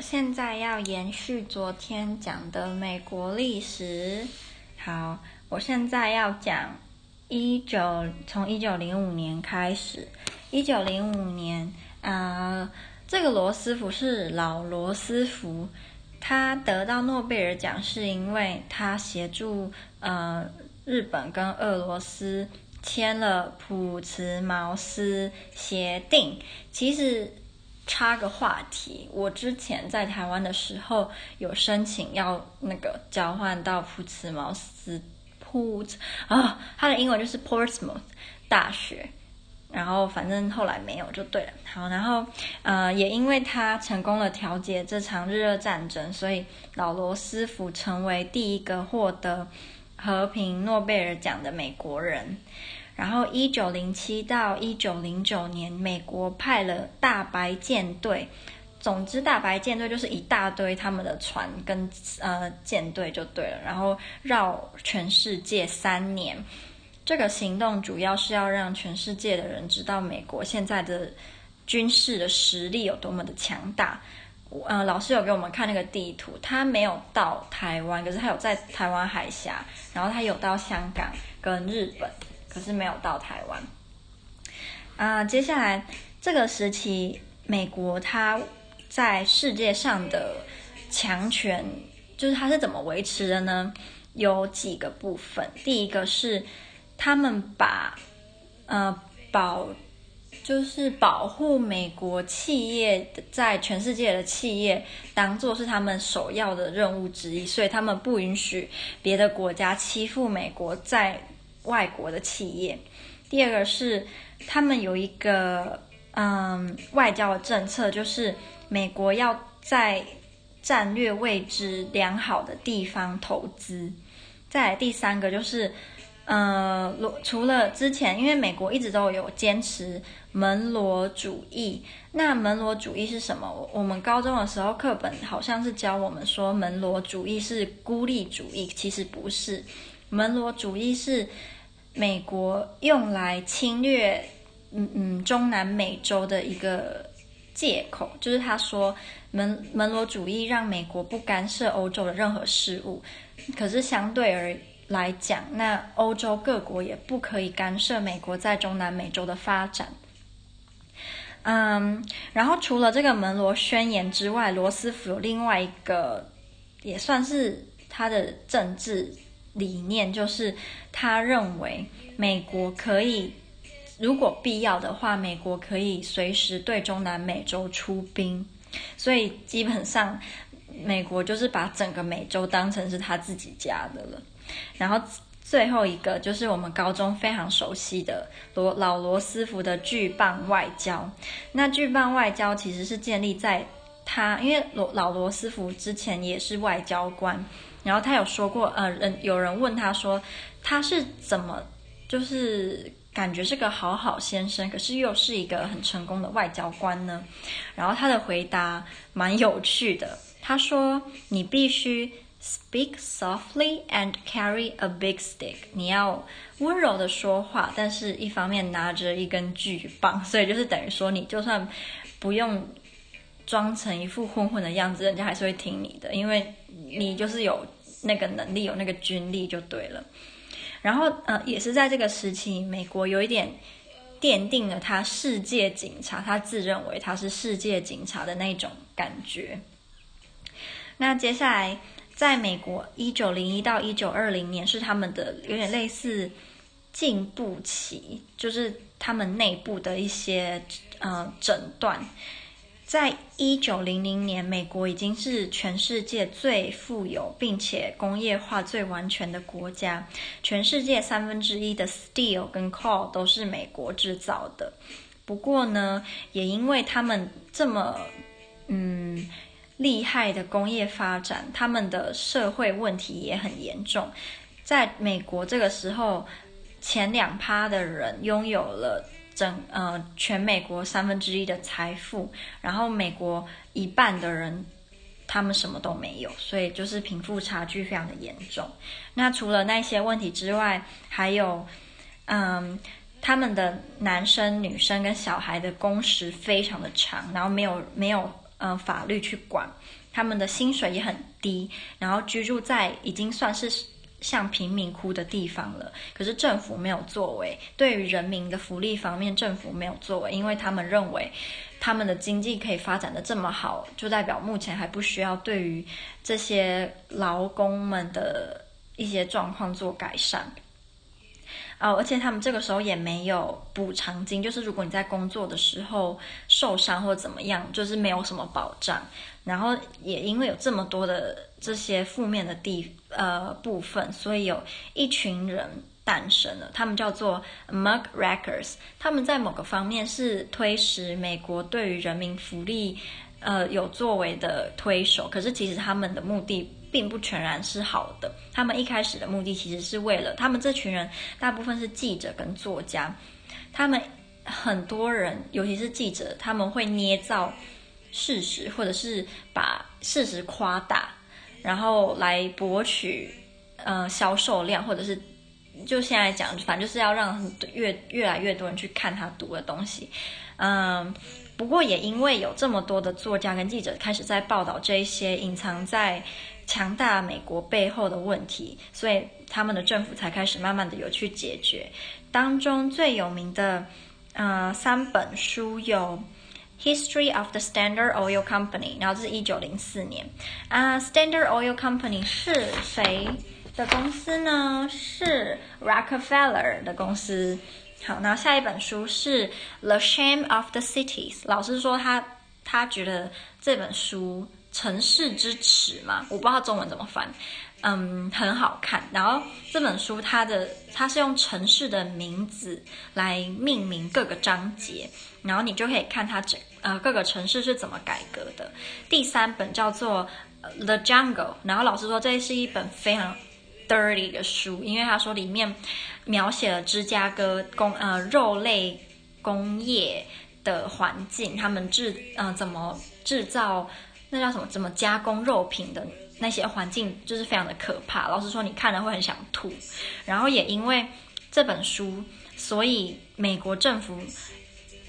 现在要延续昨天讲的美国历史。好，我现在要讲一九从一九零五年开始。一九零五年，呃，这个罗斯福是老罗斯福，他得到诺贝尔奖是因为他协助呃日本跟俄罗斯签了普茨茅斯协定。其实。插个话题，我之前在台湾的时候有申请要那个交换到普茨茅斯普啊，它的英文就是 Portsmouth 大学，然后反正后来没有就对了。好，然后呃也因为他成功了调解这场日俄战争，所以老罗斯福成为第一个获得和平诺贝尔奖的美国人。然后，一九零七到一九零九年，美国派了大白舰队。总之，大白舰队就是一大堆他们的船跟呃舰队就对了。然后绕全世界三年，这个行动主要是要让全世界的人知道美国现在的军事的实力有多么的强大。呃，老师有给我们看那个地图，他没有到台湾，可是他有在台湾海峡，然后他有到香港跟日本。可是没有到台湾。啊、接下来这个时期，美国它在世界上的强权，就是它是怎么维持的呢？有几个部分。第一个是他们把呃保，就是保护美国企业在全世界的企业当做是他们首要的任务之一，所以他们不允许别的国家欺负美国在。外国的企业，第二个是他们有一个嗯外交的政策，就是美国要在战略位置良好的地方投资。再第三个就是，呃，除了之前，因为美国一直都有坚持门罗主义，那门罗主义是什么？我们高中的时候课本好像是教我们说门罗主义是孤立主义，其实不是。门罗主义是美国用来侵略，嗯嗯，中南美洲的一个借口，就是他说门门罗主义让美国不干涉欧洲的任何事务，可是相对而来讲，那欧洲各国也不可以干涉美国在中南美洲的发展。嗯，然后除了这个门罗宣言之外，罗斯福有另外一个，也算是他的政治。理念就是，他认为美国可以，如果必要的话，美国可以随时对中南美洲出兵。所以基本上，美国就是把整个美洲当成是他自己家的了。然后最后一个就是我们高中非常熟悉的罗老罗斯福的巨棒外交。那巨棒外交其实是建立在他，因为罗老罗斯福之前也是外交官。然后他有说过，呃，人有人问他说，他是怎么，就是感觉是个好好先生，可是又是一个很成功的外交官呢？然后他的回答蛮有趣的，他说：“你必须 speak softly and carry a big stick，你要温柔的说话，但是一方面拿着一根巨棒，所以就是等于说，你就算不用装成一副混混的样子，人家还是会听你的，因为。”你就是有那个能力，有那个军力就对了。然后，呃，也是在这个时期，美国有一点奠定了他世界警察，他自认为他是世界警察的那种感觉。那接下来，在美国一九零一到一九二零年是他们的有点类似进步期，就是他们内部的一些呃诊断。在一九零零年，美国已经是全世界最富有并且工业化最完全的国家。全世界三分之一的 steel 跟 coal 都是美国制造的。不过呢，也因为他们这么嗯厉害的工业发展，他们的社会问题也很严重。在美国这个时候，前两趴的人拥有了。整呃，全美国三分之一的财富，然后美国一半的人，他们什么都没有，所以就是贫富差距非常的严重。那除了那些问题之外，还有，嗯，他们的男生、女生跟小孩的工时非常的长，然后没有没有、呃、法律去管，他们的薪水也很低，然后居住在已经算是像贫民窟的地方了。可是政府没有作为，对于人民的福利方面，政府没有作为，因为他们认为他们的经济可以发展的这么好，就代表目前还不需要对于这些劳工们的一些状况做改善。哦，而且他们这个时候也没有补偿金，就是如果你在工作的时候受伤或怎么样，就是没有什么保障。然后也因为有这么多的这些负面的地呃部分，所以有一群人诞生了，他们叫做 Muckrackers。他们在某个方面是推使美国对于人民福利呃有作为的推手，可是其实他们的目的。并不全然是好的。他们一开始的目的其实是为了他们这群人，大部分是记者跟作家。他们很多人，尤其是记者，他们会捏造事实，或者是把事实夸大，然后来博取呃销售量，或者是就现在讲，反正就是要让越越来越多人去看他读的东西。嗯，不过也因为有这么多的作家跟记者开始在报道这一些隐藏在。强大美国背后的问题，所以他们的政府才开始慢慢的有去解决。当中最有名的，呃，三本书有《History of the Standard Oil Company》，然后这是一九零四年。啊，《Standard Oil Company》是谁的公司呢？是 Rockefeller 的公司。好，那下一本书是《The Shame of the Cities》。老师说他他觉得这本书。城市之耻嘛，我不知道中文怎么翻，嗯，很好看。然后这本书它的它是用城市的名字来命名各个章节，然后你就可以看它整呃各个城市是怎么改革的。第三本叫做《The Jungle》，然后老师说这是一本非常 dirty 的书，因为他说里面描写了芝加哥工呃肉类工业的环境，他们制呃怎么制造。那叫什么？怎么加工肉品的那些环境就是非常的可怕。老师说，你看了会很想吐。然后也因为这本书，所以美国政府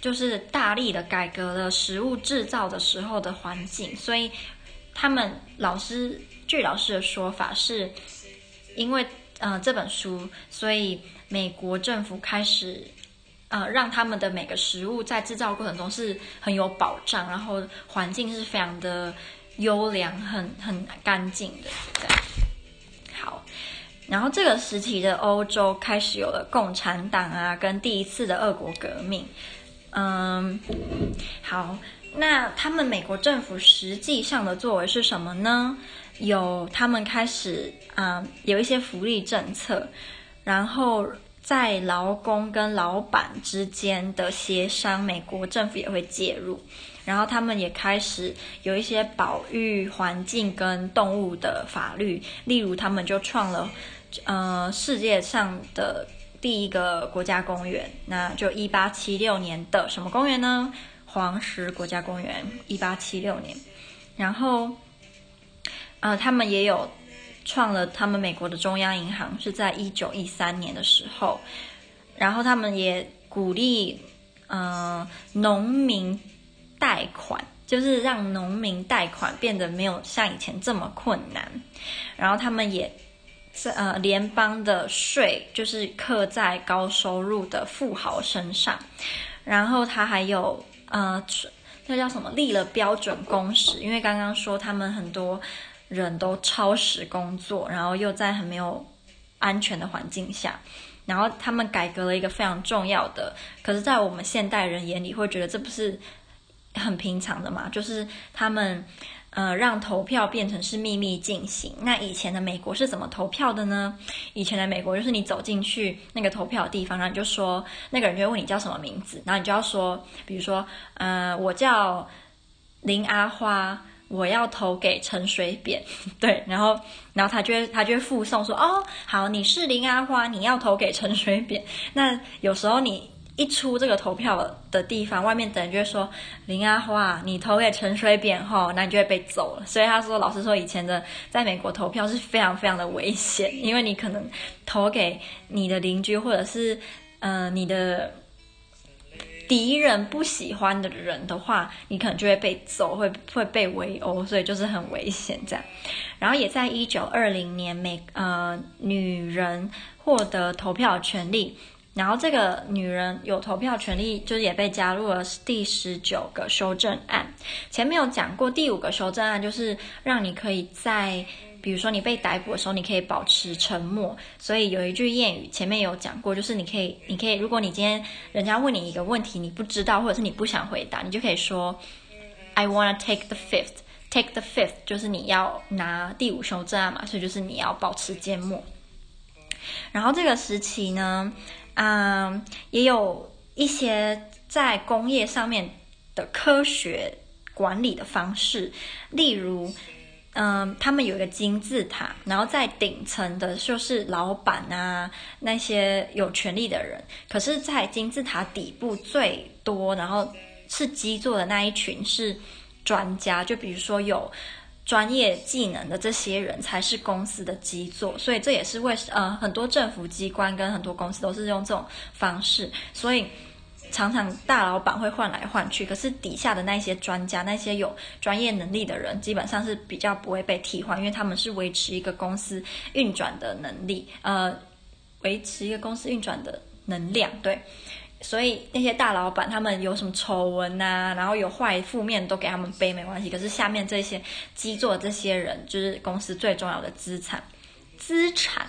就是大力的改革了食物制造的时候的环境。所以他们老师，据老师的说法，是因为呃这本书，所以美国政府开始。呃，让他们的每个食物在制造过程中是很有保障，然后环境是非常的优良、很很干净的。好，然后这个时期的欧洲开始有了共产党啊，跟第一次的俄国革命。嗯，好，那他们美国政府实际上的作为是什么呢？有他们开始啊、嗯，有一些福利政策，然后。在劳工跟老板之间的协商，美国政府也会介入，然后他们也开始有一些保育环境跟动物的法律，例如他们就创了，呃，世界上的第一个国家公园，那就一八七六年的什么公园呢？黄石国家公园，一八七六年，然后，呃，他们也有。创了他们美国的中央银行是在一九一三年的时候，然后他们也鼓励，呃，农民贷款，就是让农民贷款变得没有像以前这么困难。然后他们也，呃，联邦的税就是刻在高收入的富豪身上。然后他还有，呃，那叫什么？立了标准工时，因为刚刚说他们很多。人都超时工作，然后又在很没有安全的环境下，然后他们改革了一个非常重要的，可是，在我们现代人眼里会觉得这不是很平常的嘛？就是他们呃让投票变成是秘密进行。那以前的美国是怎么投票的呢？以前的美国就是你走进去那个投票的地方，然后你就说那个人就会问你叫什么名字，然后你就要说，比如说，呃，我叫林阿花。我要投给陈水扁，对，然后，然后他就会他就会附送说，哦，好，你是林阿花，你要投给陈水扁。那有时候你一出这个投票的地方，外面的人就会说，林阿花，你投给陈水扁后，那你就会被揍了。所以他说，老实说，以前的在美国投票是非常非常的危险，因为你可能投给你的邻居，或者是呃你的。敌人不喜欢的人的话，你可能就会被揍，会会被围殴，所以就是很危险这样。然后也在一九二零年，美呃女人获得投票权利。然后这个女人有投票权利，就是也被加入了第十九个修正案。前面有讲过，第五个修正案就是让你可以在，比如说你被逮捕的时候，你可以保持沉默。所以有一句谚语，前面有讲过，就是你可以，你可以，如果你今天人家问你一个问题，你不知道或者是你不想回答，你就可以说，I wanna take the fifth。Take the fifth 就是你要拿第五修正案嘛，所以就是你要保持缄默。然后这个时期呢，嗯，也有一些在工业上面的科学管理的方式，例如，嗯，他们有一个金字塔，然后在顶层的就是老板啊，那些有权力的人，可是，在金字塔底部最多，然后是基座的那一群是专家，就比如说有。专业技能的这些人才是公司的基座，所以这也是为呃很多政府机关跟很多公司都是用这种方式，所以常常大老板会换来换去，可是底下的那些专家、那些有专业能力的人，基本上是比较不会被替换，因为他们是维持一个公司运转的能力，呃，维持一个公司运转的能量，对。所以那些大老板他们有什么丑闻呐、啊，然后有坏负面都给他们背没关系。可是下面这些基座这些人就是公司最重要的资产。资产。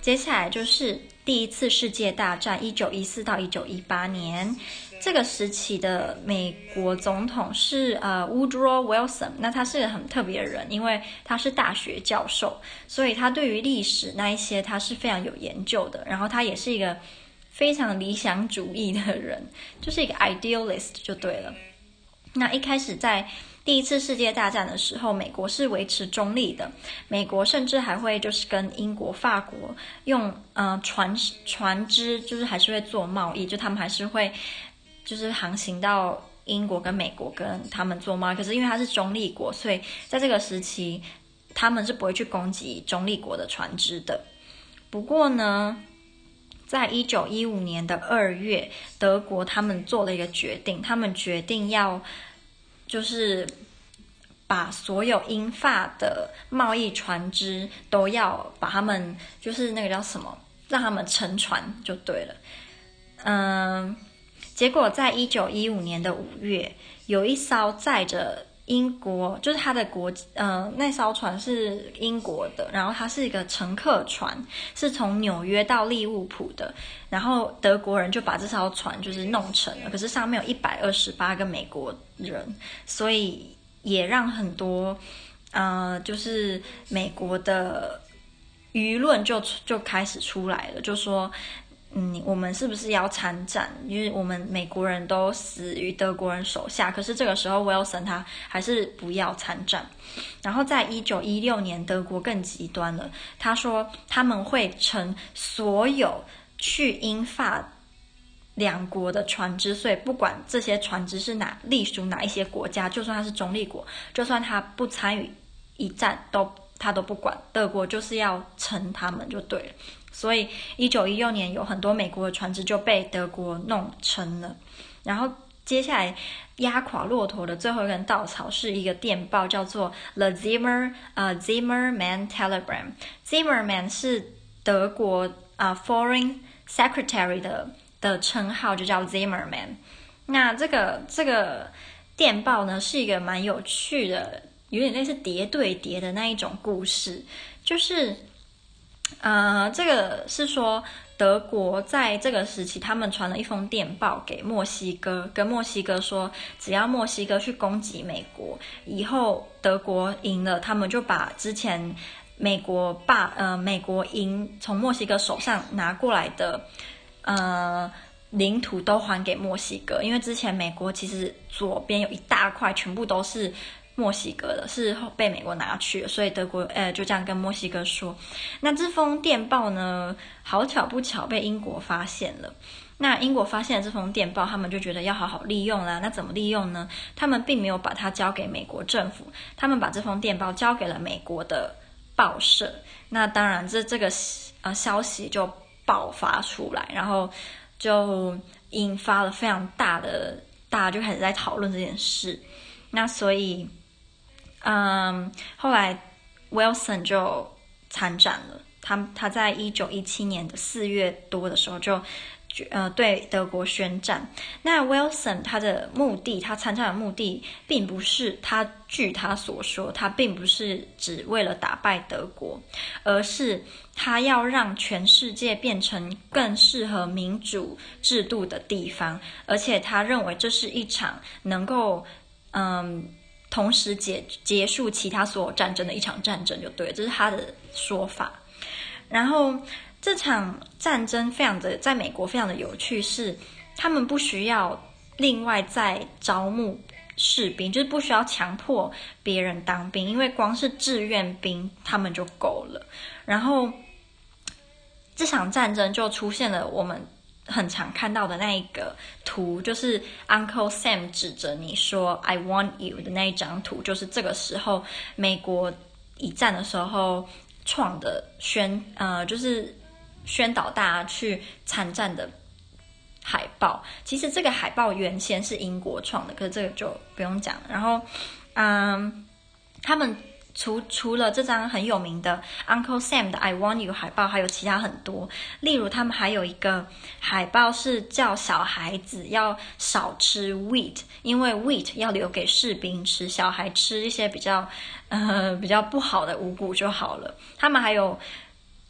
接下来就是第一次世界大战，一九一四到一九一八年这个时期的美国总统是呃 Woodrow Wilson。那他是个很特别的人，因为他是大学教授，所以他对于历史那一些他是非常有研究的。然后他也是一个。非常理想主义的人，就是一个 idealist 就对了。那一开始在第一次世界大战的时候，美国是维持中立的。美国甚至还会就是跟英国、法国用呃船船只，就是还是会做贸易，就他们还是会就是航行到英国跟美国跟他们做贸易。可是因为它是中立国，所以在这个时期他们是不会去攻击中立国的船只的。不过呢，在一九一五年的二月，德国他们做了一个决定，他们决定要就是把所有英法的贸易船只都要把他们就是那个叫什么，让他们沉船就对了。嗯，结果在一九一五年的五月，有一艘载着。英国就是他的国，呃，那艘船是英国的，然后它是一个乘客船，是从纽约到利物浦的，然后德国人就把这艘船就是弄沉了，可是上面有一百二十八个美国人，所以也让很多，呃，就是美国的舆论就就开始出来了，就说。嗯，我们是不是要参战？因为我们美国人都死于德国人手下。可是这个时候，Wilson 他还是不要参战。然后在一九一六年，德国更极端了。他说他们会乘所有去英法两国的船只，所以不管这些船只是哪隶属哪一些国家，就算他是中立国，就算他不参与一战，都他都不管。德国就是要乘他们就对了。所以，一九一六年有很多美国的船只就被德国弄沉了。然后，接下来压垮骆驼的最后一根稻草是一个电报，叫做 The Zimmer 呃 Zimmerman Telegram。Zimmerman 是德国啊、Foreign Secretary 的的称号，就叫 Zimmerman。那这个这个电报呢，是一个蛮有趣的，有点类似谍对谍的那一种故事，就是。呃，这个是说德国在这个时期，他们传了一封电报给墨西哥，跟墨西哥说，只要墨西哥去攻击美国，以后德国赢了，他们就把之前美国霸呃美国赢从墨西哥手上拿过来的呃领土都还给墨西哥，因为之前美国其实左边有一大块，全部都是。墨西哥的是被美国拿去了，所以德国呃就这样跟墨西哥说。那这封电报呢，好巧不巧被英国发现了。那英国发现了这封电报，他们就觉得要好好利用啦。那怎么利用呢？他们并没有把它交给美国政府，他们把这封电报交给了美国的报社。那当然这这个呃消息就爆发出来，然后。就引发了非常大的，大家就开始在讨论这件事。那所以，嗯，后来 Wilson 就参战了。他他在一九一七年的四月多的时候就。呃，对德国宣战。那 Wilson 他的目的，他参战的目的，并不是他据他所说，他并不是只为了打败德国，而是他要让全世界变成更适合民主制度的地方，而且他认为这是一场能够嗯同时结结束其他所有战争的一场战争，就对，这是他的说法。然后。这场战争非常的，在美国非常的有趣，是他们不需要另外再招募士兵，就是不需要强迫别人当兵，因为光是志愿兵他们就够了。然后这场战争就出现了我们很常看到的那一个图，就是 Uncle Sam 指着你说 “I want you” 的那一张图，就是这个时候美国一战的时候创的宣，呃，就是。宣导大家去参战的海报，其实这个海报原先是英国创的，可是这个就不用讲了。然后，嗯，他们除除了这张很有名的 Uncle Sam 的 I Want You 海报，还有其他很多。例如，他们还有一个海报是叫小孩子要少吃 wheat，因为 wheat 要留给士兵吃，小孩吃一些比较呃比较不好的五谷就好了。他们还有。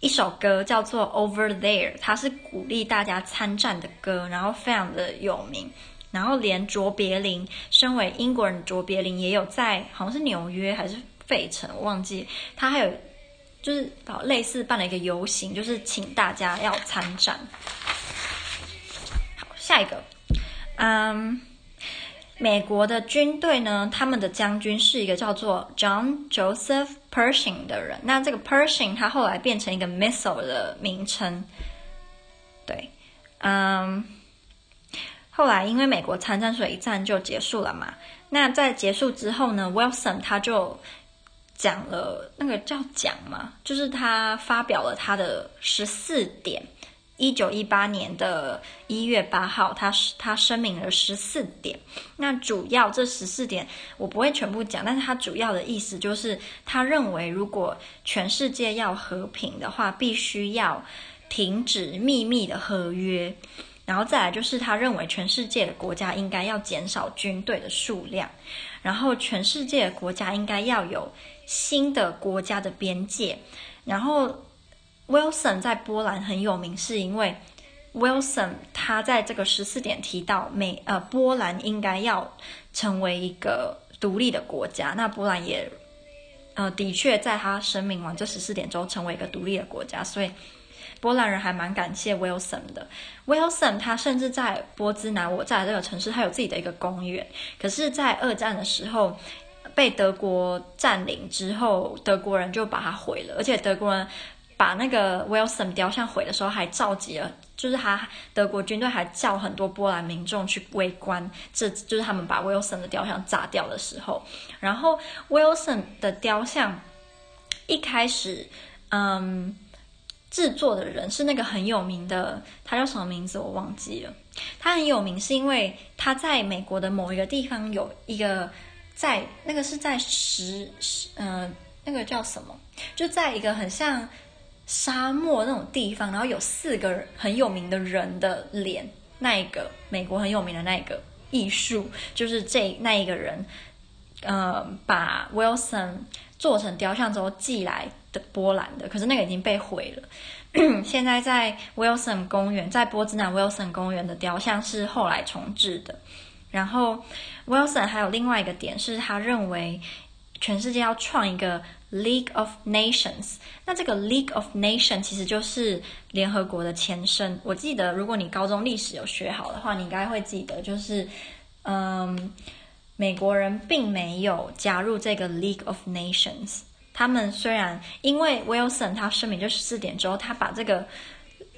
一首歌叫做《Over There》，它是鼓励大家参战的歌，然后非常的有名。然后连卓别林，身为英国人，卓别林也有在，好像是纽约还是费城，我忘记。他还有就是搞类似办了一个游行，就是请大家要参战。好，下一个，嗯。美国的军队呢，他们的将军是一个叫做 John Joseph Pershing 的人。那这个 Pershing 他后来变成一个 missile 的名称。对，嗯，后来因为美国参战，所以一战就结束了嘛。那在结束之后呢，Wilson 他就讲了那个叫讲嘛，就是他发表了他的十四点。一九一八年的一月八号，他他声明了十四点。那主要这十四点我不会全部讲，但是他主要的意思就是，他认为如果全世界要和平的话，必须要停止秘密的合约，然后再来就是他认为全世界的国家应该要减少军队的数量，然后全世界的国家应该要有新的国家的边界，然后。Wilson 在波兰很有名，是因为 Wilson 他在这个十四点提到美呃波兰应该要成为一个独立的国家。那波兰也呃的确在他声明完这十四点之后成为一个独立的国家，所以波兰人还蛮感谢 Wilson 的。Wilson 他甚至在波兹南我在这个城市，他有自己的一个公园。可是，在二战的时候被德国占领之后，德国人就把它毁了，而且德国人。把那个 Wilson 雕像毁的时候，还召集了，就是他德国军队还叫很多波兰民众去围观，这就是他们把 Wilson 的雕像炸掉的时候。然后 Wilson 的雕像一开始，嗯，制作的人是那个很有名的，他叫什么名字我忘记了。他很有名是因为他在美国的某一个地方有一个在那个是在石，嗯，那个叫什么？就在一个很像。沙漠那种地方，然后有四个很有名的人的脸，那一个美国很有名的那一个艺术，就是这那一个人，呃，把 Wilson 做成雕像之后寄来的波兰的，可是那个已经被毁了。现在在 Wilson 公园，在波兹南 Wilson 公园的雕像是后来重置的。然后 Wilson 还有另外一个点是他认为全世界要创一个。League of Nations，那这个 League of Nations 其实就是联合国的前身。我记得，如果你高中历史有学好的话，你应该会记得，就是，嗯，美国人并没有加入这个 League of Nations。他们虽然因为 Wilson 他声明就十四点之后，他把这个，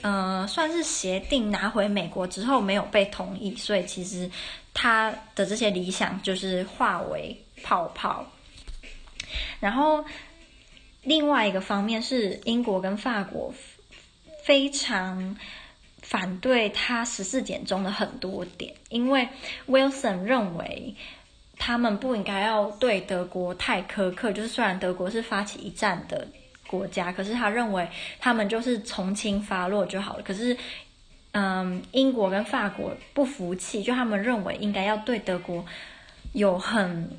嗯，算是协定拿回美国之后没有被同意，所以其实他的这些理想就是化为泡泡。然后。另外一个方面是英国跟法国非常反对他十四点中的很多点，因为 Wilson 认为他们不应该要对德国太苛刻，就是虽然德国是发起一战的国家，可是他认为他们就是从轻发落就好了。可是，嗯，英国跟法国不服气，就他们认为应该要对德国有很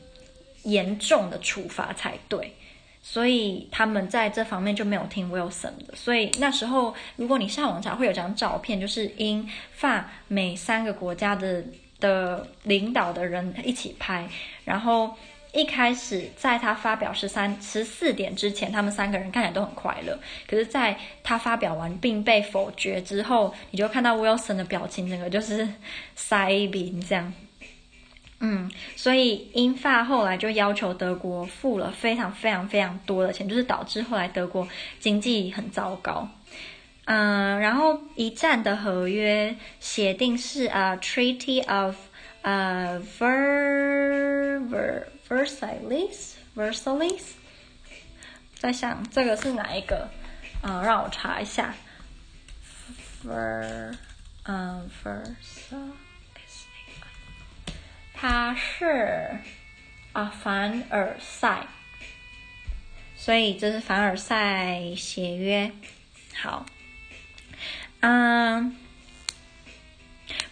严重的处罚才对。所以他们在这方面就没有听 Wilson 的。所以那时候，如果你上网查，会有张照片，就是英法美三个国家的的领导的人一起拍。然后一开始在他发表十三十四点之前，他们三个人看起来都很快乐。可是，在他发表完并被否决之后，你就看到 Wilson 的表情，整个就是塞饼这样。嗯，所以英法后来就要求德国付了非常非常非常多的钱，就是导致后来德国经济很糟糕。嗯，然后一战的合约协定是啊，Treaty of 呃 Ver Ver Versailles Versailles，在想这个是哪一个？嗯，让我查一下。Ver 嗯 Versailles。它是啊，凡尔赛，所以这是凡尔赛协约。好，嗯，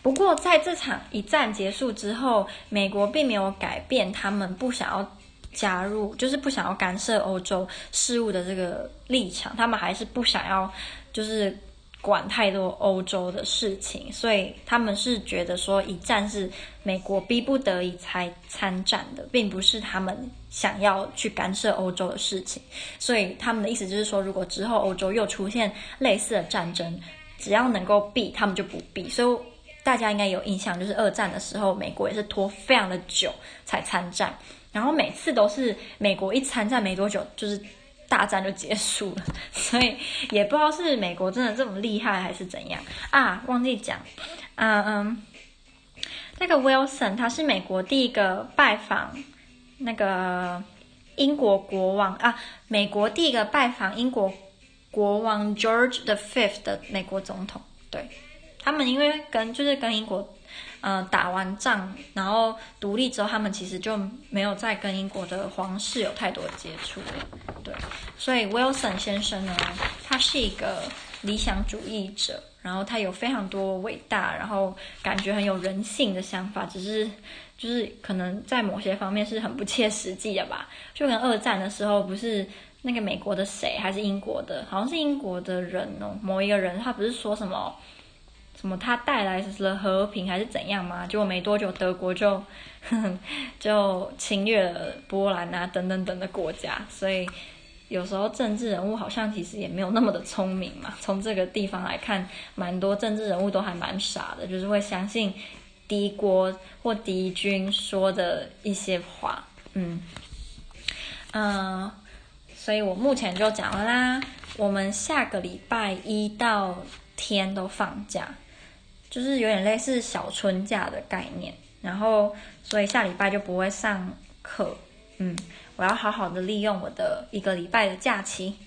不过在这场一战结束之后，美国并没有改变他们不想要加入，就是不想要干涉欧洲事务的这个立场，他们还是不想要，就是。管太多欧洲的事情，所以他们是觉得说一战是美国逼不得已才参战的，并不是他们想要去干涉欧洲的事情。所以他们的意思就是说，如果之后欧洲又出现类似的战争，只要能够避，他们就不避。所以大家应该有印象，就是二战的时候，美国也是拖非常的久才参战，然后每次都是美国一参战没多久，就是。大战就结束了，所以也不知道是美国真的这么厉害还是怎样啊？忘记讲，嗯嗯，那个 Wilson 他是美国第一个拜访那个英国国王啊，美国第一个拜访英国国王 George the Fifth 的美国总统。对，他们因为跟就是跟英国。呃，打完仗，然后独立之后，他们其实就没有再跟英国的皇室有太多的接触了。对，所以 Wilson 先生呢，他是一个理想主义者，然后他有非常多伟大，然后感觉很有人性的想法，只是就是可能在某些方面是很不切实际的吧。就跟二战的时候，不是那个美国的谁，还是英国的，好像是英国的人哦，某一个人，他不是说什么？什么？他带来了和平还是怎样吗？结果没多久，德国就呵呵就侵略了波兰啊，等等等的国家。所以有时候政治人物好像其实也没有那么的聪明嘛。从这个地方来看，蛮多政治人物都还蛮傻的，就是会相信敌国或敌军说的一些话。嗯嗯，所以我目前就讲了啦。我们下个礼拜一到天都放假。就是有点类似小春假的概念，然后所以下礼拜就不会上课，嗯，我要好好的利用我的一个礼拜的假期。